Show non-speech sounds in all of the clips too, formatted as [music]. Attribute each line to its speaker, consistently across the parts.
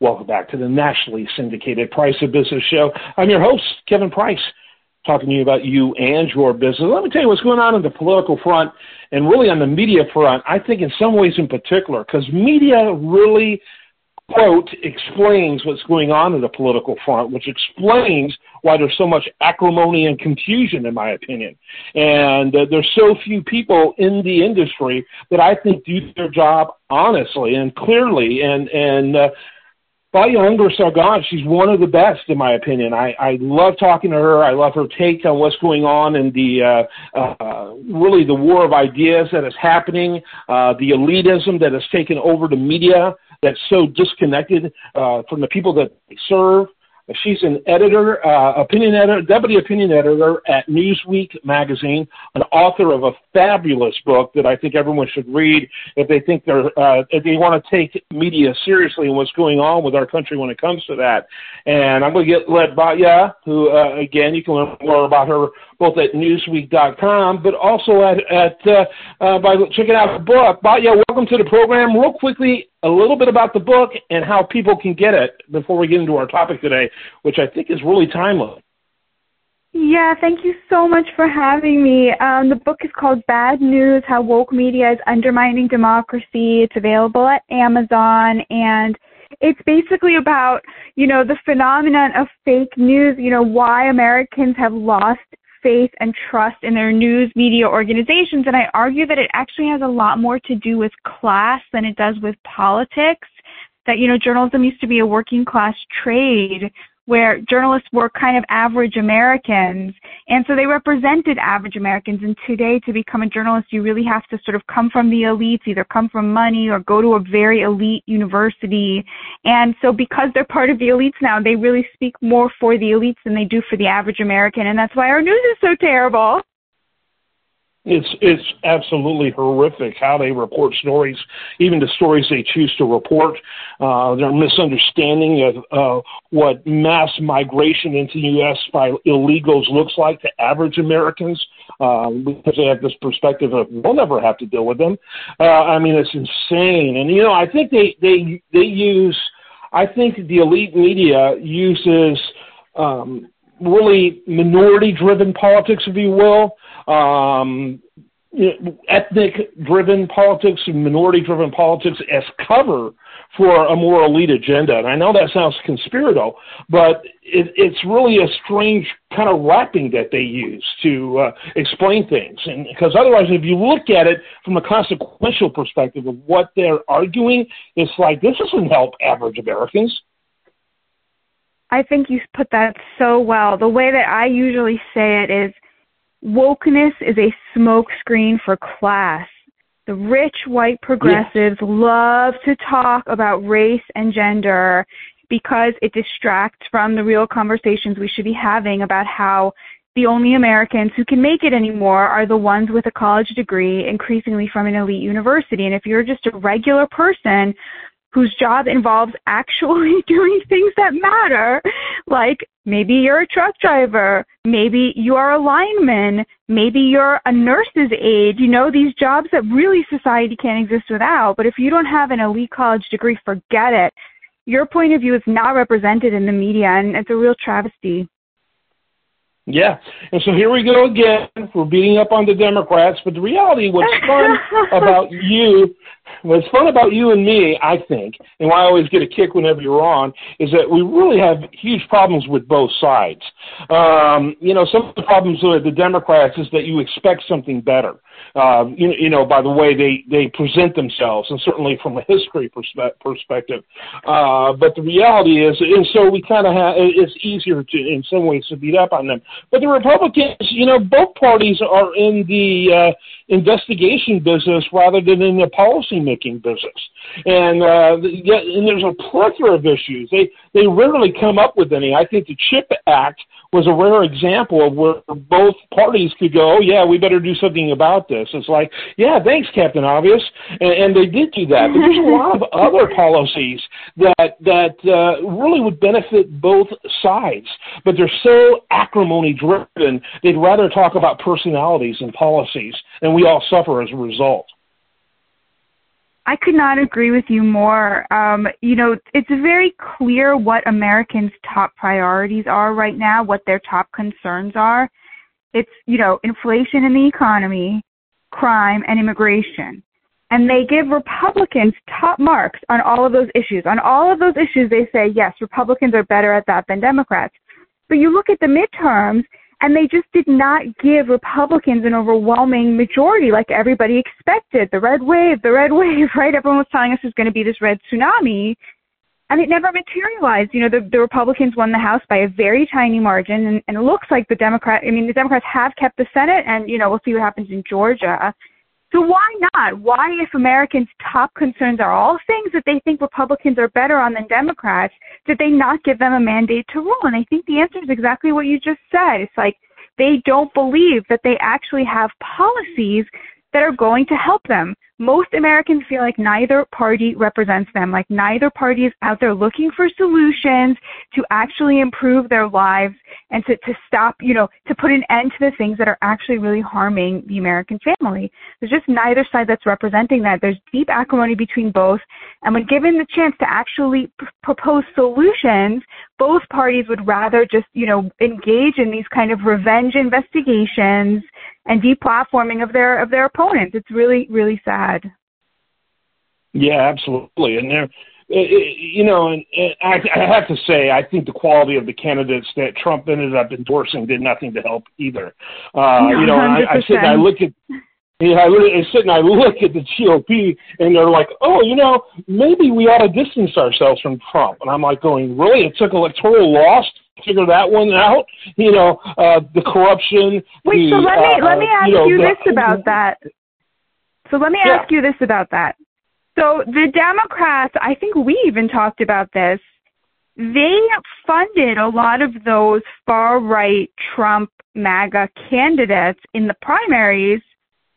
Speaker 1: Welcome back to the nationally syndicated Price of Business show. I'm your host, Kevin Price, talking to you about you and your business. Let me tell you what's going on in the political front and really on the media front. I think in some ways in particular, because media really quote explains what's going on in the political front, which explains why there's so much acrimony and confusion, in my opinion. And uh, there's so few people in the industry that I think do their job honestly and clearly and and uh, Batya Ungar she's one of the best in my opinion. I, I love talking to her. I love her take on what's going on in the uh, uh, really the war of ideas that is happening, uh, the elitism that has taken over the media that's so disconnected uh, from the people that they serve. She's an editor, uh, opinion editor, deputy opinion editor at Newsweek magazine, an author of a fabulous book that I think everyone should read if they think they're uh, if they want to take media seriously and what's going on with our country when it comes to that. And I'm going to get let Batya, who uh, again you can learn more about her both at Newsweek.com, but also at at uh, uh, by checking out the book. Batya, welcome to the program. Real quickly, a little bit about the book and how people can get it before we get into our topic today, which I think is really timely.
Speaker 2: Yeah, thank you so much for having me. Um, the book is called Bad News How Woke Media is Undermining Democracy. It's available at Amazon and it's basically about, you know, the phenomenon of fake news, you know, why Americans have lost faith and trust in their news media organizations. And I argue that it actually has a lot more to do with class than it does with politics. That, you know, journalism used to be a working class trade where journalists were kind of average Americans. And so they represented average Americans. And today, to become a journalist, you really have to sort of come from the elites, either come from money or go to a very elite university. And so because they're part of the elites now, they really speak more for the elites than they do for the average American. And that's why our news is so terrible.
Speaker 1: It's it's absolutely horrific how they report stories, even the stories they choose to report. Uh, their misunderstanding of uh, what mass migration into the U.S. by illegals looks like to average Americans, uh, because they have this perspective of we'll never have to deal with them. Uh, I mean, it's insane. And you know, I think they they they use. I think the elite media uses um, really minority driven politics, if you will um, ethnic driven politics and minority driven politics as cover for a more elite agenda. And I know that sounds conspiratorial, but it, it's really a strange kind of wrapping that they use to uh, explain things. And because otherwise, if you look at it from a consequential perspective of what they're arguing, it's like this doesn't help average Americans.
Speaker 2: I think you put that so well. The way that I usually say it is wokeness is a smokescreen for class. The rich white progressives yes. love to talk about race and gender because it distracts from the real conversations we should be having about how the only Americans who can make it anymore are the ones with a college degree, increasingly from an elite university. And if you're just a regular person whose job involves actually [laughs] doing things that matter, like maybe you're a truck driver, maybe you are a lineman, maybe you're a nurse's aide, you know, these jobs that really society can't exist without. But if you don't have an elite college degree, forget it. Your point of view is not represented in the media, and it's a real travesty.
Speaker 1: Yeah. And so here we go again. We're beating up on the Democrats. But the reality, what's fun [laughs] about you, what's fun about you and me, I think, and why I always get a kick whenever you're on, is that we really have huge problems with both sides. Um, you know, some of the problems with the Democrats is that you expect something better uh, you, you know, by the way they, they present themselves, and certainly from a [laughs] history perspe- perspective. Uh, but the reality is, and so we kind of have, it's easier to, in some ways, to beat up on them. But the Republicans, you know, both parties are in the uh, investigation business rather than in the policy making business. And, uh, and there's a plethora of issues. They, they rarely come up with any. I think the CHIP Act was a rare example of where both parties could go, oh, yeah, we better do something about this. It's like, yeah, thanks, Captain Obvious. And, and they did do that. But there's a lot of [laughs] other policies that, that uh, really would benefit both sides. But they're so acrimony driven, they'd rather talk about personalities and policies. And we all suffer as a result.
Speaker 2: I could not agree with you more. Um, you know, it's very clear what Americans' top priorities are right now, what their top concerns are. It's, you know, inflation in the economy, crime, and immigration. And they give Republicans top marks on all of those issues. On all of those issues, they say, yes, Republicans are better at that than Democrats. But you look at the midterms, and they just did not give Republicans an overwhelming majority like everybody expected. The red wave, the red [laughs] wave, right? Everyone was telling us there's going to be this red tsunami. And it never materialized. You know, the, the Republicans won the House by a very tiny margin, and, and it looks like the Democrat. I mean, the Democrats have kept the Senate, and you know, we'll see what happens in Georgia. So why not? Why, if Americans' top concerns are all things that they think Republicans are better on than Democrats, did they not give them a mandate to rule? And I think the answer is exactly what you just said. It's like they don't believe that they actually have policies that are going to help them. Most Americans feel like neither party represents them, like neither party is out there looking for solutions to actually improve their lives and to, to stop, you know, to put an end to the things that are actually really harming the American family. There's just neither side that's representing that. There's deep acrimony between both. And when given the chance to actually p- propose solutions, both parties would rather just, you know, engage in these kind of revenge investigations and deplatforming of their of their opponents. It's really really sad.
Speaker 1: Yeah, absolutely, and there. You know, and, and I, I have to say, I think the quality of the candidates that Trump ended up endorsing did nothing to help either. Uh, you know, I, I sit and I look at yeah, I, I sit and I look at the GOP, and they're like, "Oh, you know, maybe we ought to distance ourselves from Trump." And I'm like, "Going really? It took electoral loss to figure that one out. You know, uh, the corruption.
Speaker 2: Wait,
Speaker 1: the,
Speaker 2: so let me
Speaker 1: uh,
Speaker 2: let me ask
Speaker 1: you, know,
Speaker 2: you
Speaker 1: the,
Speaker 2: this about that. So let me
Speaker 1: Yeah.
Speaker 2: ask you this about that. So the Democrats, I think we even talked about this. They funded a lot of those far right Trump MAGA candidates in the primaries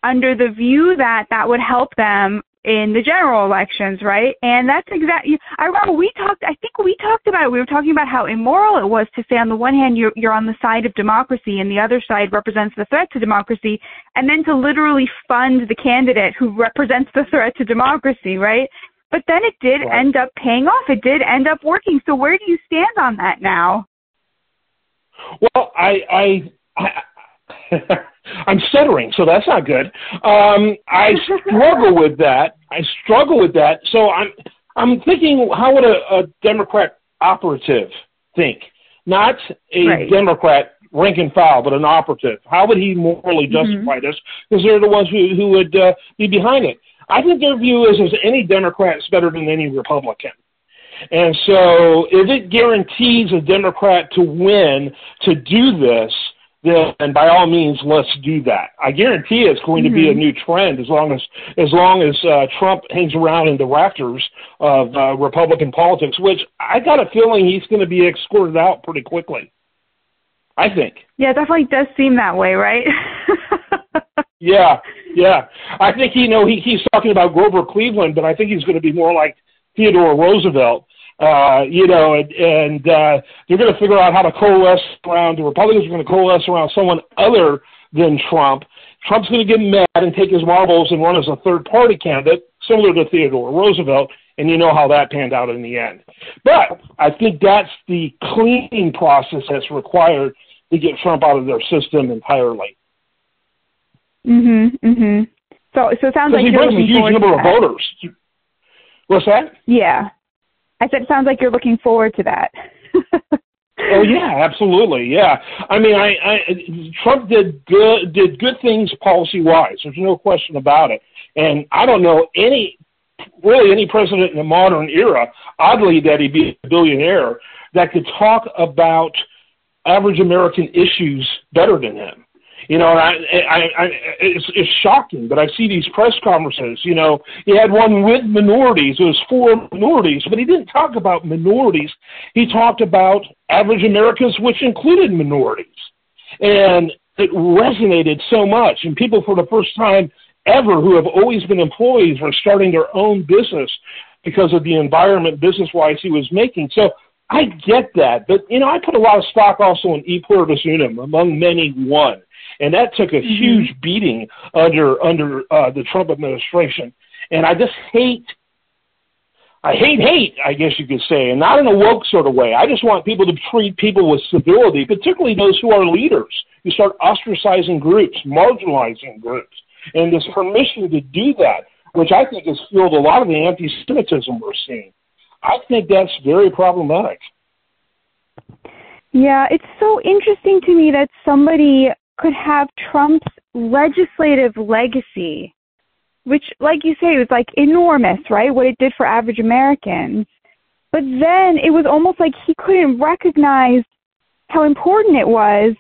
Speaker 2: under the view that that would help them in the general elections, right? And that's exactly. I remember we talked. I think we talked about it. We were talking about how immoral it was to say on the one hand you're you're on the side of democracy and the other side represents the threat to democracy, and then to literally fund the candidate who represents the threat to democracy, right? But then it did
Speaker 1: Right.
Speaker 2: end up paying off. It did end up working. So where do you stand on that now?
Speaker 1: Well, I, I, I [laughs] I'm stuttering, so that's not good. Um, I struggle [laughs] with that. I struggle with that. So I'm, I'm thinking, how would a, a Democrat operative think? Not a
Speaker 2: Right.
Speaker 1: Democrat rank and file, but an operative. How would he morally justify this? Because they're the ones who, who would uh, be behind it. I think their view is, is any Democrat's better than any Republican. And so if it guarantees a Democrat to win to do this, then by all means let's do that. I guarantee it's going to be a new trend as long as as long as uh, Trump hangs around in the rafters of uh, Republican politics, which I got a feeling he's going to be escorted out pretty quickly. I think.
Speaker 2: Yeah, it definitely does seem that way, right? [laughs]
Speaker 1: Yeah, yeah. I think you know he, he's talking about Grover Cleveland, but I think he's going to be more like Theodore Roosevelt. Uh, you know, and, and uh, they're going to figure out how to coalesce around. The Republicans are going to coalesce around someone other than Trump. Trump's going to get mad and take his marbles and run as a third party candidate, similar to Theodore Roosevelt, and you know how that panned out in the end. But I think that's the cleaning process that's required to get Trump out of their system entirely.
Speaker 2: mhm, mhm. So so it sounds like
Speaker 1: he brings a huge number of voters. What's that?
Speaker 2: Yeah. I said sounds like you're looking forward to that. [laughs]
Speaker 1: Oh yeah, absolutely. Yeah, I mean, I, I Trump did good did good things policy wise. There's no question about it. And I don't know any really any president in the modern era, oddly that he'd be a billionaire, that could talk about average American issues better than him. You know, and I, I, I, it's, it's shocking, but I see these press conferences. You know, he had one with minorities. It was for minorities, but he didn't talk about minorities. He talked about average Americans, which included minorities, and it resonated so much. And people, for the first time ever, who have always been employees, were starting their own business because of the environment, business-wise, he was making. So I get that, but you know, I put a lot of stock also in E pluribus unum, among many one, and that took a huge beating under under uh, the Trump administration. And I just hate I hate hate, I guess you could say, and not in a woke sort of way. I just want people to treat people with civility, particularly those who are leaders. You start ostracizing groups, marginalizing groups, and this permission to do that, which I think has fueled a lot of the anti-Semitism we're seeing. I think that's very problematic.
Speaker 2: Yeah, it's so interesting to me that somebody could have Trump's legislative legacy which, like you say, was like enormous, right? What it did for average Americans. But then it was almost like he couldn't recognize how important it was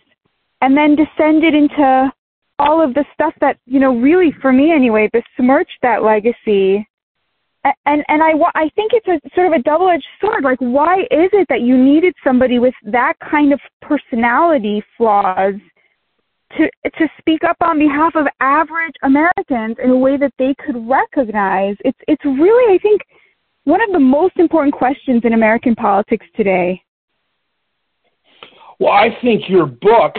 Speaker 2: and then descended into all of the stuff that, you know, really, for me anyway, besmirched that legacy. And and I I think it's a sort of a double edged sword. Like, why is it that you needed somebody with that kind of personality flaws to to speak up on behalf of average Americans in a way that they could recognize. It's it's really I think one of the most important questions in American politics today.
Speaker 1: Well, I think your book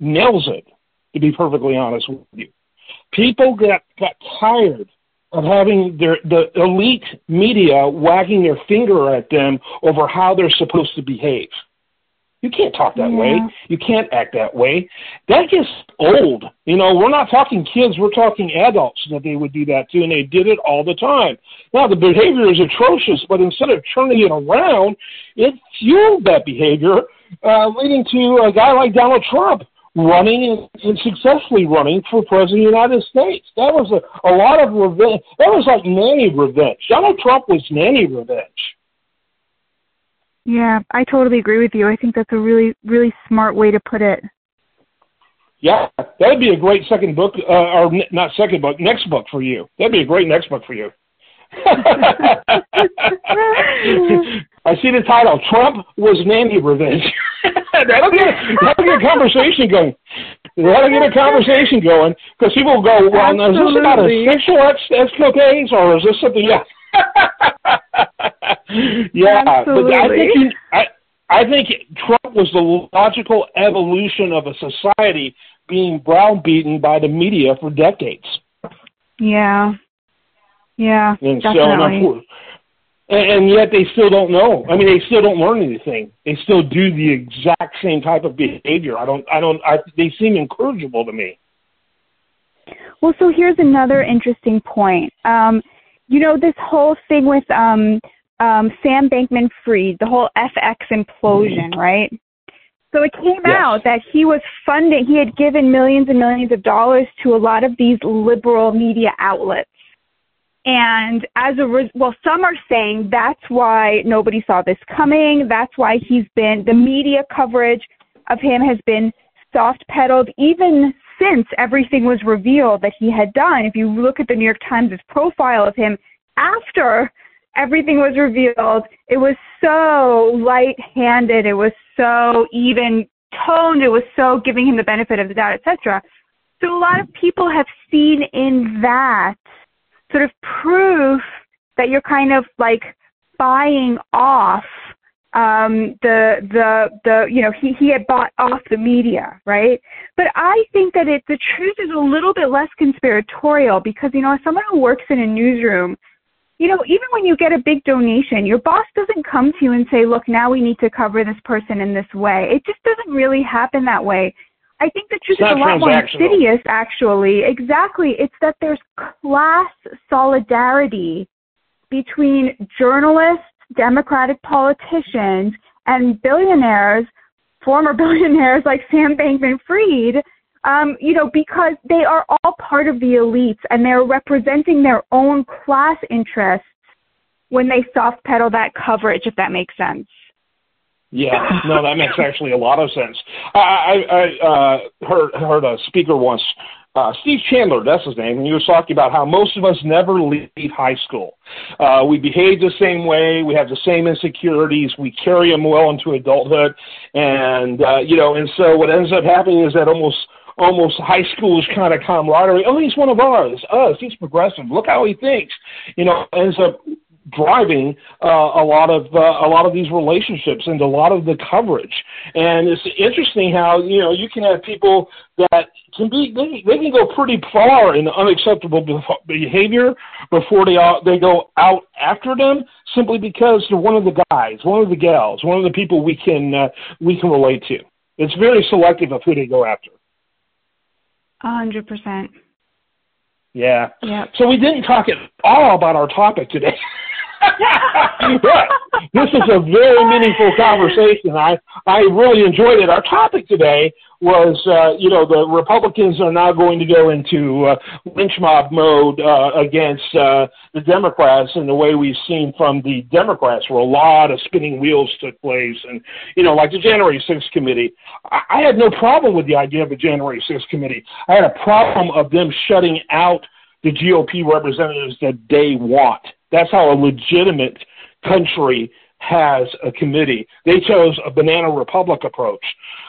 Speaker 1: nails it. To be perfectly honest with you, people got got tired of having their the elite media wagging their finger at them over how they're supposed to behave. You can't talk that yeah. way. You can't act that way. That gets old. You know, we're not talking kids, we're talking adults that they would do that too, and they did it all the time. Now, the behavior is atrocious, but instead of turning it around, it fueled that behavior, uh, leading to a guy like Donald Trump running and, and successfully running for president of the United States. That was a, a lot of revenge. That was like nanny revenge. Donald Trump was nanny revenge.
Speaker 2: Yeah, I totally agree with you. I think that's a really, really smart way to put it.
Speaker 1: Yeah, that'd be a great second book, uh, or n- not second book, next book for you. That'd be a great next book for you. [laughs] I see the title. Trump was nanny revenge. [laughs] that'll get that'll get a conversation going. That'll get a conversation going because people will go, "Well, is this about a sexual escapades or is this something else?" Yeah,
Speaker 2: Absolutely.
Speaker 1: but I think you, I, I think Trump was the logical evolution of a society being browbeaten by the media for decades.
Speaker 2: Yeah. Yeah.
Speaker 1: And
Speaker 2: definitely.
Speaker 1: so, and, and yet they still don't know. I mean, they still don't learn anything. They still do the exact same type of behavior. I don't. I don't. I, they seem incorrigible to me.
Speaker 2: Well, so here's another interesting point. Um, you know, this whole thing with um, um, Sam Bankman Fried, the whole FTX implosion, mm-hmm. right? So it came yes. out that he was funding, he had given millions and millions of dollars to a lot of these liberal media outlets. And as a re- well, some are saying that's why nobody saw this coming. That's why he's been the media coverage of him has been soft pedaled even since everything was revealed that he had done. If you look at the New York Times' profile of him after everything was revealed, it was so light-handed. It was so even toned. It was so giving him the benefit of the doubt, etc. So a lot of people have seen in that sort of proof that you're kind of like buying off um the the the you know he he had bought off the media right? But i think that it the truth is a little bit less conspiratorial because you know as someone who works in a newsroom you know even when you get a big donation your boss doesn't come to you and say look now we need to cover this person in this way. It just doesn't really happen that way. I think the truth is a lot more insidious actually. Exactly. It's that there's class solidarity between journalists Democratic politicians and billionaires, former [laughs] billionaires like Sam Bankman Fried, um, you know, because they are all part of the elites and they're representing their own class interests when they soft pedal that coverage, if that makes sense.
Speaker 1: Yeah, no, that makes actually a lot of sense. I, I, I uh, heard heard a speaker once uh, Steve Chandler, that's his name, and he was talking about how most of us never leave high school. Uh, we behave the same way, we have the same insecurities, we carry them well into adulthood, and uh, you know, and so what ends up happening is that almost almost high school is kind of camaraderie. Oh, he's one of ours, us. He's progressive. Look how he thinks. You know, ends up driving uh, a lot of uh, a lot of these relationships and a lot of the coverage. And it's interesting how you know you can have people that can be they, they can go pretty far in unacceptable behavior before they out, they go out after them simply because they're one of the guys, one of the gals, one of the people we can uh, we can relate to. It's very selective of who they go after.
Speaker 2: A hundred percent.
Speaker 1: Yeah.
Speaker 2: Yeah.
Speaker 1: So we didn't talk at all about our topic today. [laughs] [laughs] but this is a very meaningful conversation. I I really enjoyed it. Our topic today was, uh, you know, the Republicans are now going to go into uh, lynch mob mode uh, against uh, the Democrats in the way we've seen from the Democrats, where a lot of spinning wheels took place, and you know, like the January 6th committee. I, I had no problem with the idea of a January 6th committee. I had a problem of them shutting out the GOP representatives that they want. That's how a legitimate country has a committee. They chose a banana republic approach,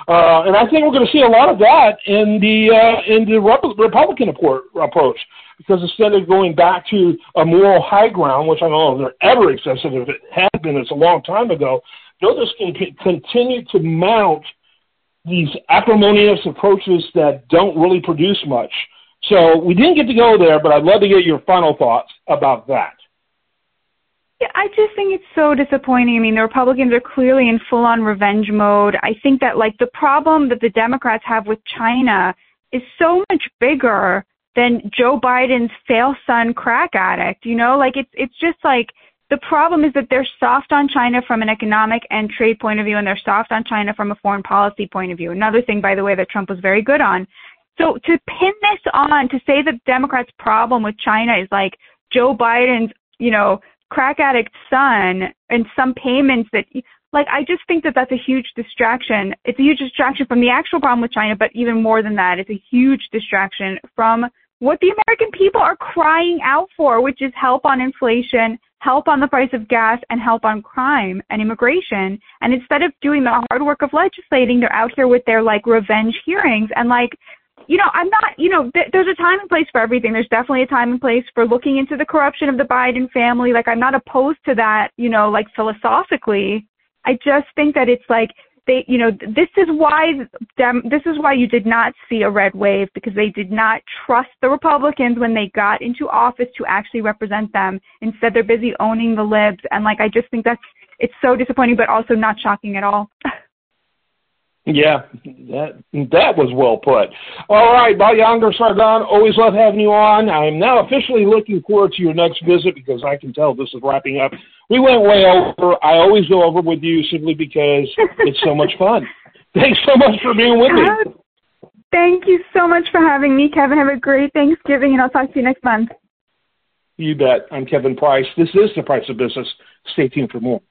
Speaker 1: uh, and I think we're going to see a lot of that in the uh, in the Rep- Republican approach. Because instead of going back to a moral high ground, which I don't know if they're ever excessive, if it had been, it's a long time ago. They'll just can continue to mount these acrimonious approaches that don't really produce much. So we didn't get to go there, but I'd love to get your final thoughts about that.
Speaker 2: Yeah, I just think it's so disappointing. I mean, the Republicans are clearly in full on revenge mode. I think that like the problem that the Democrats have with China is so much bigger than Joe Biden's fail son crack addict. You know, like it's it's just like the problem is that they're soft on China from an economic and trade point of view, and they're soft on China from a foreign policy point of view. Another thing, by the way, that Trump was very good on. So to pin this on to say that Democrats' problem with China is like Joe Biden's, you know, crack addict son and some payments that like I just think that that's a huge distraction. It's a huge distraction from the actual problem with China, but even more than that, it's a huge distraction from what the American people are crying out for, which is help on inflation, help on the price of gas, and help on crime and immigration. And instead of doing the hard work of legislating, they're out here with their like revenge hearings and like you know, I'm not, you know, th- there's a time and place for everything. There's definitely a time and place for looking into the corruption of the Biden family. Like, I'm not opposed to that, you know, like philosophically. I just think that it's like they, you know, this is why them, this is why you did not see a red wave because they did not trust the Republicans when they got into office to actually represent them. Instead, they're busy owning the libs. And like, I just think that's, it's so disappointing, but also not shocking at all. [laughs]
Speaker 1: Yeah, that that was well put. All right, Batya Ungar-Sargon, always love having you on. I'm now officially looking forward to your next visit because I can tell this is wrapping up. We went way over. I always go over with you simply because it's so much fun. [laughs] Thanks so much for being with me.
Speaker 2: Uh, thank you so much for having me, Kevin. Have a great Thanksgiving, and I'll talk to you next month.
Speaker 1: You bet. I'm Kevin Price. This is The Price of Business. Stay tuned for more.